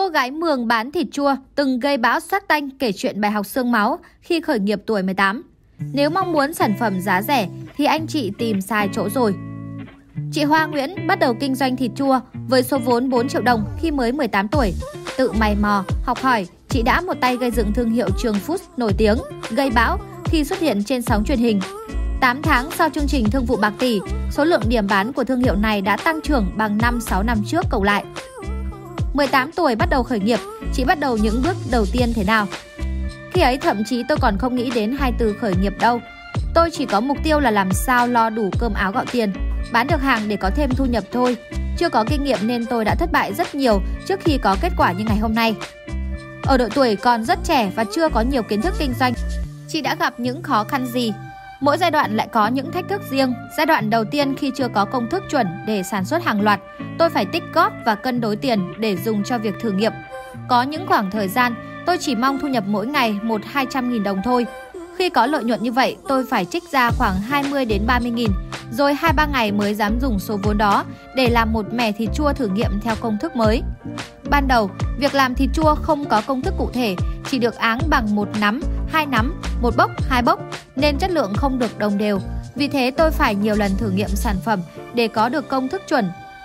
Cô gái Mường bán thịt chua từng gây bão sát tanh kể chuyện bài học xương máu khi khởi nghiệp tuổi 18. Nếu mong muốn sản phẩm giá rẻ thì anh chị tìm sai chỗ rồi. Chị Hoa Nguyễn bắt đầu kinh doanh thịt chua với số vốn 4 triệu đồng khi mới 18 tuổi. Tự mày mò, học hỏi, chị đã một tay gây dựng thương hiệu Trường Food nổi tiếng, gây bão khi xuất hiện trên sóng truyền hình. 8 tháng sau chương trình thương vụ bạc tỷ, số lượng điểm bán của thương hiệu này đã tăng trưởng bằng 5-6 năm trước cộng lại. 18 tuổi bắt đầu khởi nghiệp, chị bắt đầu những bước đầu tiên thế nào? Khi ấy thậm chí tôi còn không nghĩ đến hai từ khởi nghiệp đâu. Tôi chỉ có mục tiêu là làm sao lo đủ cơm áo gạo tiền, bán được hàng để có thêm thu nhập thôi. Chưa có kinh nghiệm nên tôi đã thất bại rất nhiều trước khi có kết quả như ngày hôm nay. Ở độ tuổi còn rất trẻ và chưa có nhiều kiến thức kinh doanh, chị đã gặp những khó khăn gì? Mỗi giai đoạn lại có những thách thức riêng. Giai đoạn đầu tiên khi chưa có công thức chuẩn để sản xuất hàng loạt, tôi phải tích góp và cân đối tiền để dùng cho việc thử nghiệm. Có những khoảng thời gian, tôi chỉ mong thu nhập mỗi ngày 1-200 nghìn đồng thôi. Khi có lợi nhuận như vậy, tôi phải trích ra khoảng 20 đến 30 nghìn, rồi 2-3 ngày mới dám dùng số vốn đó để làm một mẻ thịt chua thử nghiệm theo công thức mới. Ban đầu, việc làm thịt chua không có công thức cụ thể, chỉ được áng bằng một nắm, hai nắm, một bốc, hai bốc, nên chất lượng không được đồng đều. Vì thế tôi phải nhiều lần thử nghiệm sản phẩm để có được công thức chuẩn.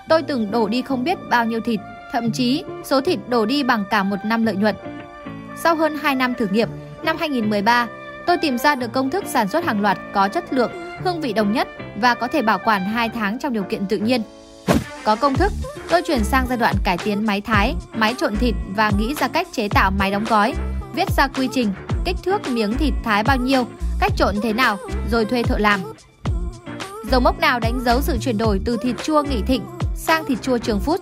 Tôi từng đổ đi không biết bao nhiêu thịt, thậm chí số thịt đổ đi bằng cả một năm lợi nhuận. Sau hơn 2 năm thử nghiệm, năm 2013, tôi tìm ra được công thức sản xuất hàng loạt có chất lượng, hương vị đồng nhất và có thể bảo quản 2 tháng trong điều kiện tự nhiên. Có công thức, tôi chuyển sang giai đoạn cải tiến máy thái, máy trộn thịt và nghĩ ra cách chế tạo máy đóng gói, viết ra quy trình, kích thước miếng thịt thái bao nhiêu, cách trộn thế nào, rồi thuê thợ làm. Dấu mốc nào đánh dấu sự chuyển đổi từ thịt chua nghỉ Thịnh sang thịt chua Trường Phút?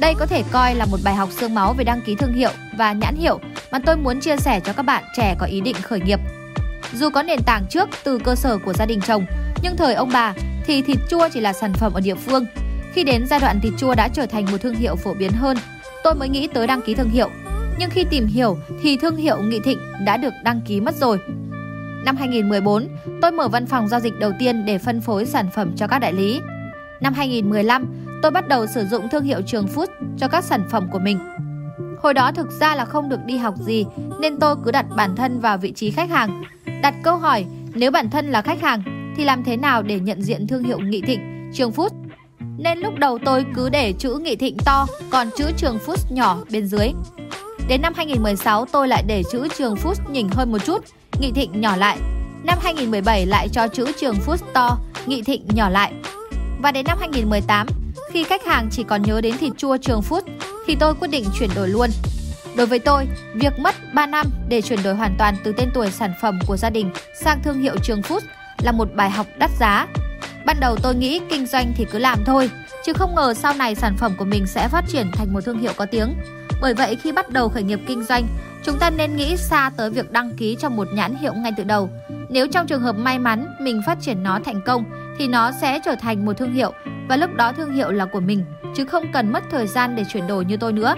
Đây có thể coi là một bài học xương máu về đăng ký thương hiệu và nhãn hiệu mà tôi muốn chia sẻ cho các bạn trẻ có ý định khởi nghiệp. Dù có nền tảng trước từ cơ sở của gia đình chồng, nhưng thời ông bà thì thịt chua chỉ là sản phẩm ở địa phương. Khi đến giai đoạn thịt chua đã trở thành một thương hiệu phổ biến hơn, tôi mới nghĩ tới đăng ký thương hiệu. Nhưng khi tìm hiểu thì thương hiệu Nghị Thịnh đã được đăng ký mất rồi. Năm 2014, tôi mở văn phòng giao dịch đầu tiên để phân phối sản phẩm cho các đại lý. Năm 2015, tôi bắt đầu sử dụng thương hiệu Trường Food cho các sản phẩm của mình. Hồi đó thực ra là không được đi học gì nên tôi cứ đặt bản thân vào vị trí khách hàng. Đặt câu hỏi nếu bản thân là khách hàng thì làm thế nào để nhận diện thương hiệu Nghị Thịnh, Trường Food? Nên lúc đầu tôi cứ để chữ Nghị Thịnh to, còn chữ Trường Food nhỏ bên dưới. Đến năm 2016 tôi lại để chữ Trường Food nhỉnh hơn một chút, Nghị Thịnh nhỏ lại. Năm 2017 lại cho chữ Trường Food to, Nghị Thịnh nhỏ lại. Và đến năm 2018, khi khách hàng chỉ còn nhớ đến thịt chua Trường Phút thì tôi quyết định chuyển đổi luôn. Đối với tôi, việc mất 3 năm để chuyển đổi hoàn toàn từ tên tuổi sản phẩm của gia đình sang thương hiệu Trường Phút là một bài học đắt giá. Ban đầu tôi nghĩ kinh doanh thì cứ làm thôi, chứ không ngờ sau này sản phẩm của mình sẽ phát triển thành một thương hiệu có tiếng. Bởi vậy khi bắt đầu khởi nghiệp kinh doanh, chúng ta nên nghĩ xa tới việc đăng ký cho một nhãn hiệu ngay từ đầu. Nếu trong trường hợp may mắn mình phát triển nó thành công thì nó sẽ trở thành một thương hiệu và lúc đó thương hiệu là của mình chứ không cần mất thời gian để chuyển đổi như tôi nữa.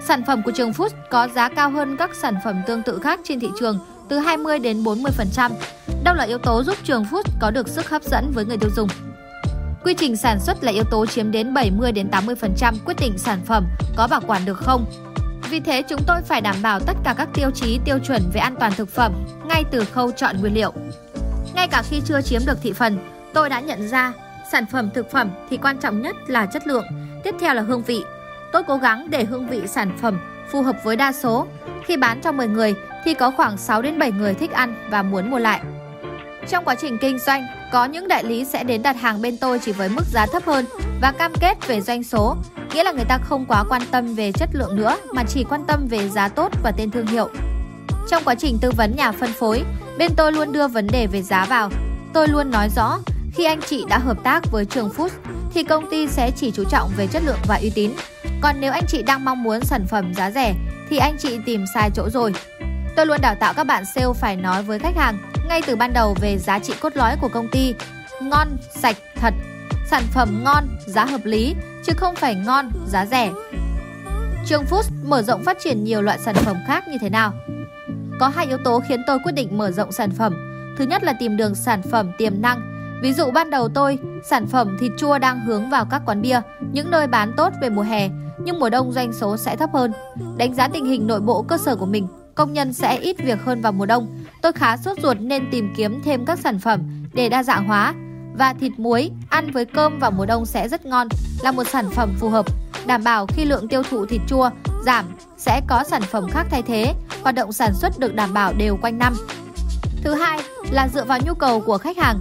Sản phẩm của Trường Food có giá cao hơn các sản phẩm tương tự khác trên thị trường từ 20 đến 40%. Đâu là yếu tố giúp Trường Food có được sức hấp dẫn với người tiêu dùng? Quy trình sản xuất là yếu tố chiếm đến 70 đến 80% quyết định sản phẩm có bảo quản được không. Vì thế chúng tôi phải đảm bảo tất cả các tiêu chí tiêu chuẩn về an toàn thực phẩm ngay từ khâu chọn nguyên liệu. Ngay cả khi chưa chiếm được thị phần, tôi đã nhận ra sản phẩm thực phẩm thì quan trọng nhất là chất lượng, tiếp theo là hương vị. Tôi cố gắng để hương vị sản phẩm phù hợp với đa số. Khi bán cho 10 người thì có khoảng 6 đến 7 người thích ăn và muốn mua lại. Trong quá trình kinh doanh, có những đại lý sẽ đến đặt hàng bên tôi chỉ với mức giá thấp hơn và cam kết về doanh số, nghĩa là người ta không quá quan tâm về chất lượng nữa mà chỉ quan tâm về giá tốt và tên thương hiệu. Trong quá trình tư vấn nhà phân phối, bên tôi luôn đưa vấn đề về giá vào. Tôi luôn nói rõ, khi anh chị đã hợp tác với Trường Food thì công ty sẽ chỉ chú trọng về chất lượng và uy tín. Còn nếu anh chị đang mong muốn sản phẩm giá rẻ thì anh chị tìm sai chỗ rồi. Tôi luôn đào tạo các bạn sale phải nói với khách hàng ngay từ ban đầu về giá trị cốt lõi của công ty. Ngon, sạch, thật. Sản phẩm ngon, giá hợp lý, chứ không phải ngon, giá rẻ. Trường Food mở rộng phát triển nhiều loại sản phẩm khác như thế nào? Có hai yếu tố khiến tôi quyết định mở rộng sản phẩm. Thứ nhất là tìm đường sản phẩm tiềm năng. Ví dụ ban đầu tôi, sản phẩm thịt chua đang hướng vào các quán bia, những nơi bán tốt về mùa hè, nhưng mùa đông doanh số sẽ thấp hơn. Đánh giá tình hình nội bộ cơ sở của mình, công nhân sẽ ít việc hơn vào mùa đông. Tôi khá sốt ruột nên tìm kiếm thêm các sản phẩm để đa dạng hóa. Và thịt muối ăn với cơm vào mùa đông sẽ rất ngon, là một sản phẩm phù hợp, đảm bảo khi lượng tiêu thụ thịt chua giảm sẽ có sản phẩm khác thay thế, hoạt động sản xuất được đảm bảo đều quanh năm. Thứ hai là dựa vào nhu cầu của khách hàng.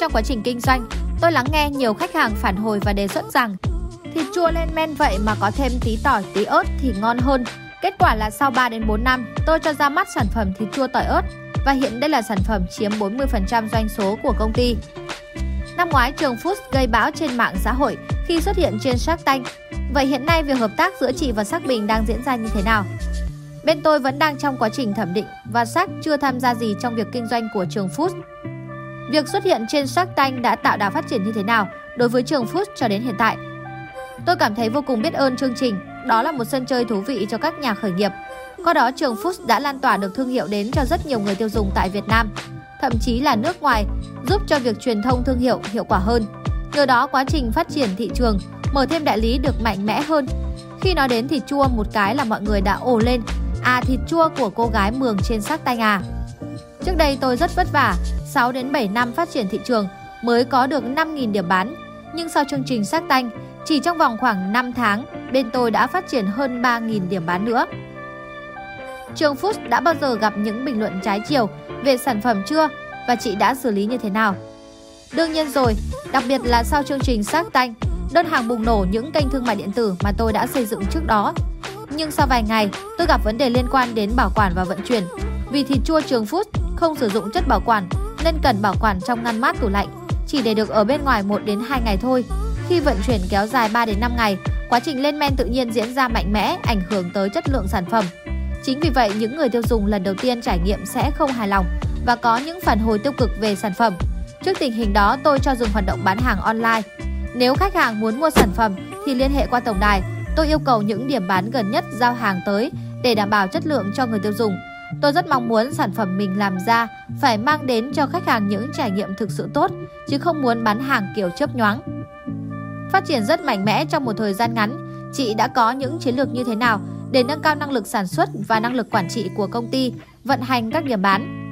Trong quá trình kinh doanh, tôi lắng nghe nhiều khách hàng phản hồi và đề xuất rằng thịt chua lên men vậy mà có thêm tí tỏi, tí ớt thì ngon hơn. Kết quả là sau 3 đến 4 năm, tôi cho ra mắt sản phẩm thịt chua tỏi ớt và hiện đây là sản phẩm chiếm 40% doanh số của công ty. Năm ngoái, Trường Food gây bão trên mạng xã hội khi xuất hiện trên Shark Tank. Vậy hiện nay việc hợp tác giữa chị và Sắc Bình đang diễn ra như thế nào? Bên tôi vẫn đang trong quá trình thẩm định và Sắc chưa tham gia gì trong việc kinh doanh của Trường Food. Việc xuất hiện trên Shark Tank đã tạo đà phát triển như thế nào đối với Trường Food cho đến hiện tại? Tôi cảm thấy vô cùng biết ơn chương trình, đó là một sân chơi thú vị cho các nhà khởi nghiệp. Qua đó Trường Food đã lan tỏa được thương hiệu đến cho rất nhiều người tiêu dùng tại Việt Nam, thậm chí là nước ngoài, giúp cho việc truyền thông thương hiệu hiệu quả hơn. Nhờ đó quá trình phát triển thị trường, mở thêm đại lý được mạnh mẽ hơn. Khi nói đến thịt chua một cái là mọi người đã ồ lên, à thịt chua của cô gái mường trên sắc tay à. Trước đây tôi rất vất vả, 6 đến 7 năm phát triển thị trường mới có được 5.000 điểm bán. Nhưng sau chương trình sắc tanh, chỉ trong vòng khoảng 5 tháng, bên tôi đã phát triển hơn 3.000 điểm bán nữa. Trường Food đã bao giờ gặp những bình luận trái chiều về sản phẩm chưa và chị đã xử lý như thế nào? Đương nhiên rồi, đặc biệt là sau chương trình sát tanh, đơn hàng bùng nổ những kênh thương mại điện tử mà tôi đã xây dựng trước đó. Nhưng sau vài ngày, tôi gặp vấn đề liên quan đến bảo quản và vận chuyển. Vì thịt chua Trường Food không sử dụng chất bảo quản nên cần bảo quản trong ngăn mát tủ lạnh, chỉ để được ở bên ngoài 1 đến 2 ngày thôi. Khi vận chuyển kéo dài 3 đến 5 ngày, quá trình lên men tự nhiên diễn ra mạnh mẽ, ảnh hưởng tới chất lượng sản phẩm. Chính vì vậy, những người tiêu dùng lần đầu tiên trải nghiệm sẽ không hài lòng và có những phản hồi tiêu cực về sản phẩm. Trước tình hình đó, tôi cho dừng hoạt động bán hàng online. Nếu khách hàng muốn mua sản phẩm thì liên hệ qua tổng đài. Tôi yêu cầu những điểm bán gần nhất giao hàng tới để đảm bảo chất lượng cho người tiêu dùng. Tôi rất mong muốn sản phẩm mình làm ra phải mang đến cho khách hàng những trải nghiệm thực sự tốt, chứ không muốn bán hàng kiểu chớp nhoáng. Phát triển rất mạnh mẽ trong một thời gian ngắn, chị đã có những chiến lược như thế nào để nâng cao năng lực sản xuất và năng lực quản trị của công ty, vận hành các điểm bán.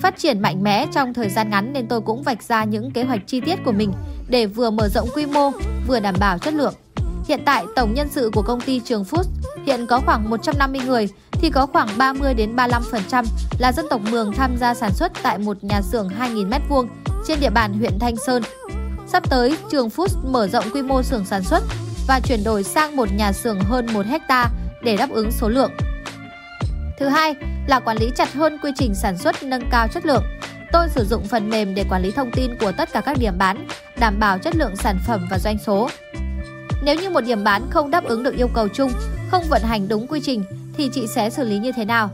Phát triển mạnh mẽ trong thời gian ngắn nên tôi cũng vạch ra những kế hoạch chi tiết của mình để vừa mở rộng quy mô, vừa đảm bảo chất lượng. Hiện tại, tổng nhân sự của công ty Trường Food hiện có khoảng 150 người thì có khoảng 30 đến 35% là dân tộc Mường tham gia sản xuất tại một nhà xưởng 2.000 m2 trên địa bàn huyện Thanh Sơn. Sắp tới, Trường Food mở rộng quy mô xưởng sản xuất và chuyển đổi sang một nhà xưởng hơn 1 hecta để đáp ứng số lượng. Thứ hai là quản lý chặt hơn quy trình sản xuất nâng cao chất lượng. Tôi sử dụng phần mềm để quản lý thông tin của tất cả các điểm bán, đảm bảo chất lượng sản phẩm và doanh số. Nếu như một điểm bán không đáp ứng được yêu cầu chung, không vận hành đúng quy trình thì chị sẽ xử lý như thế nào?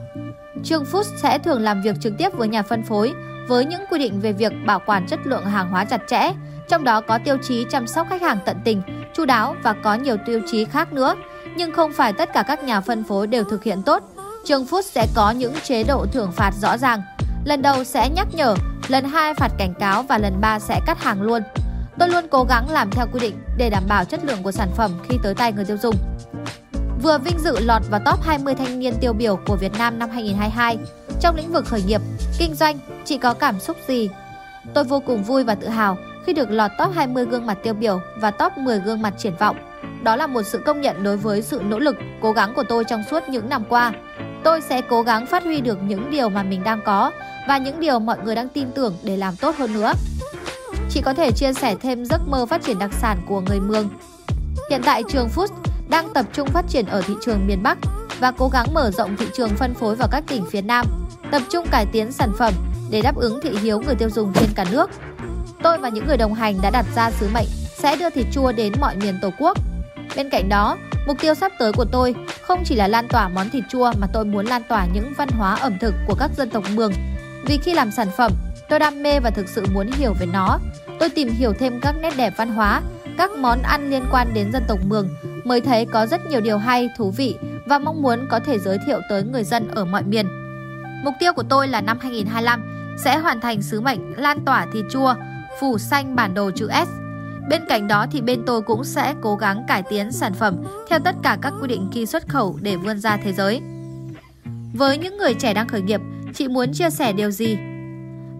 Trương Food sẽ thường làm việc trực tiếp với nhà phân phối với những quy định về việc bảo quản chất lượng hàng hóa chặt chẽ, trong đó có tiêu chí chăm sóc khách hàng tận tình, chu đáo và có nhiều tiêu chí khác nữa. Nhưng không phải tất cả các nhà phân phối đều thực hiện tốt. Trương Food sẽ có những chế độ thưởng phạt rõ ràng. Lần đầu sẽ nhắc nhở, lần hai phạt cảnh cáo và lần ba sẽ cắt hàng luôn. Tôi luôn cố gắng làm theo quy định để đảm bảo chất lượng của sản phẩm khi tới tay người tiêu dùng. Vừa vinh dự lọt vào top 20 thanh niên tiêu biểu của Việt Nam năm 2022. Trong lĩnh vực khởi nghiệp, kinh doanh, chị có cảm xúc gì? Tôi vô cùng vui và tự hào khi được lọt top 20 gương mặt tiêu biểu và top 10 gương mặt triển vọng. Đó là một sự công nhận đối với sự nỗ lực, cố gắng của tôi trong suốt những năm qua. Tôi sẽ cố gắng phát huy được những điều mà mình đang có và những điều mọi người đang tin tưởng để làm tốt hơn nữa. Chị có thể chia sẻ thêm giấc mơ phát triển đặc sản của người Mường. Hiện tại trường Food đang tập trung phát triển ở thị trường miền Bắc và cố gắng mở rộng thị trường phân phối vào các tỉnh phía Nam, tập trung cải tiến sản phẩm để đáp ứng thị hiếu người tiêu dùng trên cả nước. Tôi và những người đồng hành đã đặt ra sứ mệnh sẽ đưa thịt chua đến mọi miền Tổ quốc. Bên cạnh đó, mục tiêu sắp tới của tôi không chỉ là lan tỏa món thịt chua mà tôi muốn lan tỏa những văn hóa ẩm thực của các dân tộc Mường. Vì khi làm sản phẩm, tôi đam mê và thực sự muốn hiểu về nó. Tôi tìm hiểu thêm các nét đẹp văn hóa, các món ăn liên quan đến dân tộc Mường mới thấy có rất nhiều điều hay, thú vị và mong muốn có thể giới thiệu tới người dân ở mọi miền. Mục tiêu của tôi là năm 2025 sẽ hoàn thành sứ mệnh lan tỏa thịt chua, phủ xanh bản đồ chữ S. Bên cạnh đó thì bên tôi cũng sẽ cố gắng cải tiến sản phẩm theo tất cả các quy định khi xuất khẩu để vươn ra thế giới. Với những người trẻ đang khởi nghiệp, chị muốn chia sẻ điều gì?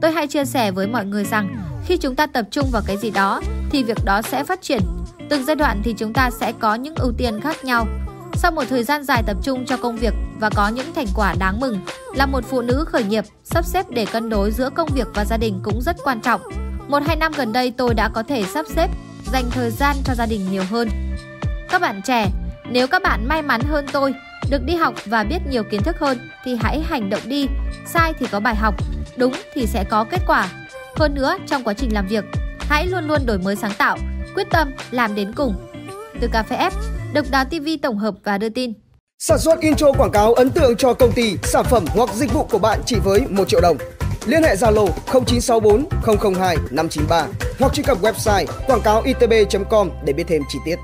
Tôi hay chia sẻ với mọi người rằng khi chúng ta tập trung vào cái gì đó thì việc đó sẽ phát triển. Từng giai đoạn thì chúng ta sẽ có những ưu tiên khác nhau. Sau một thời gian dài tập trung cho công việc và có những thành quả đáng mừng, là một phụ nữ khởi nghiệp, sắp xếp để cân đối giữa công việc và gia đình cũng rất quan trọng. Một hai năm gần đây tôi đã có thể sắp xếp dành thời gian cho gia đình nhiều hơn. Các bạn trẻ, nếu các bạn may mắn hơn tôi, được đi học và biết nhiều kiến thức hơn thì hãy hành động đi, sai thì có bài học, đúng thì sẽ có kết quả. Hơn nữa, trong quá trình làm việc, hãy luôn luôn đổi mới sáng tạo, quyết tâm làm đến cùng. Từ Cà phê F, Độc Đáo TV tổng hợp và đưa tin. Sản xuất intro quảng cáo ấn tượng cho công ty, sản phẩm hoặc dịch vụ của bạn chỉ với 1 triệu đồng. Liên hệ Zalo 0964 002 593 hoặc truy cập website quảng cáo itb.com để biết thêm chi tiết.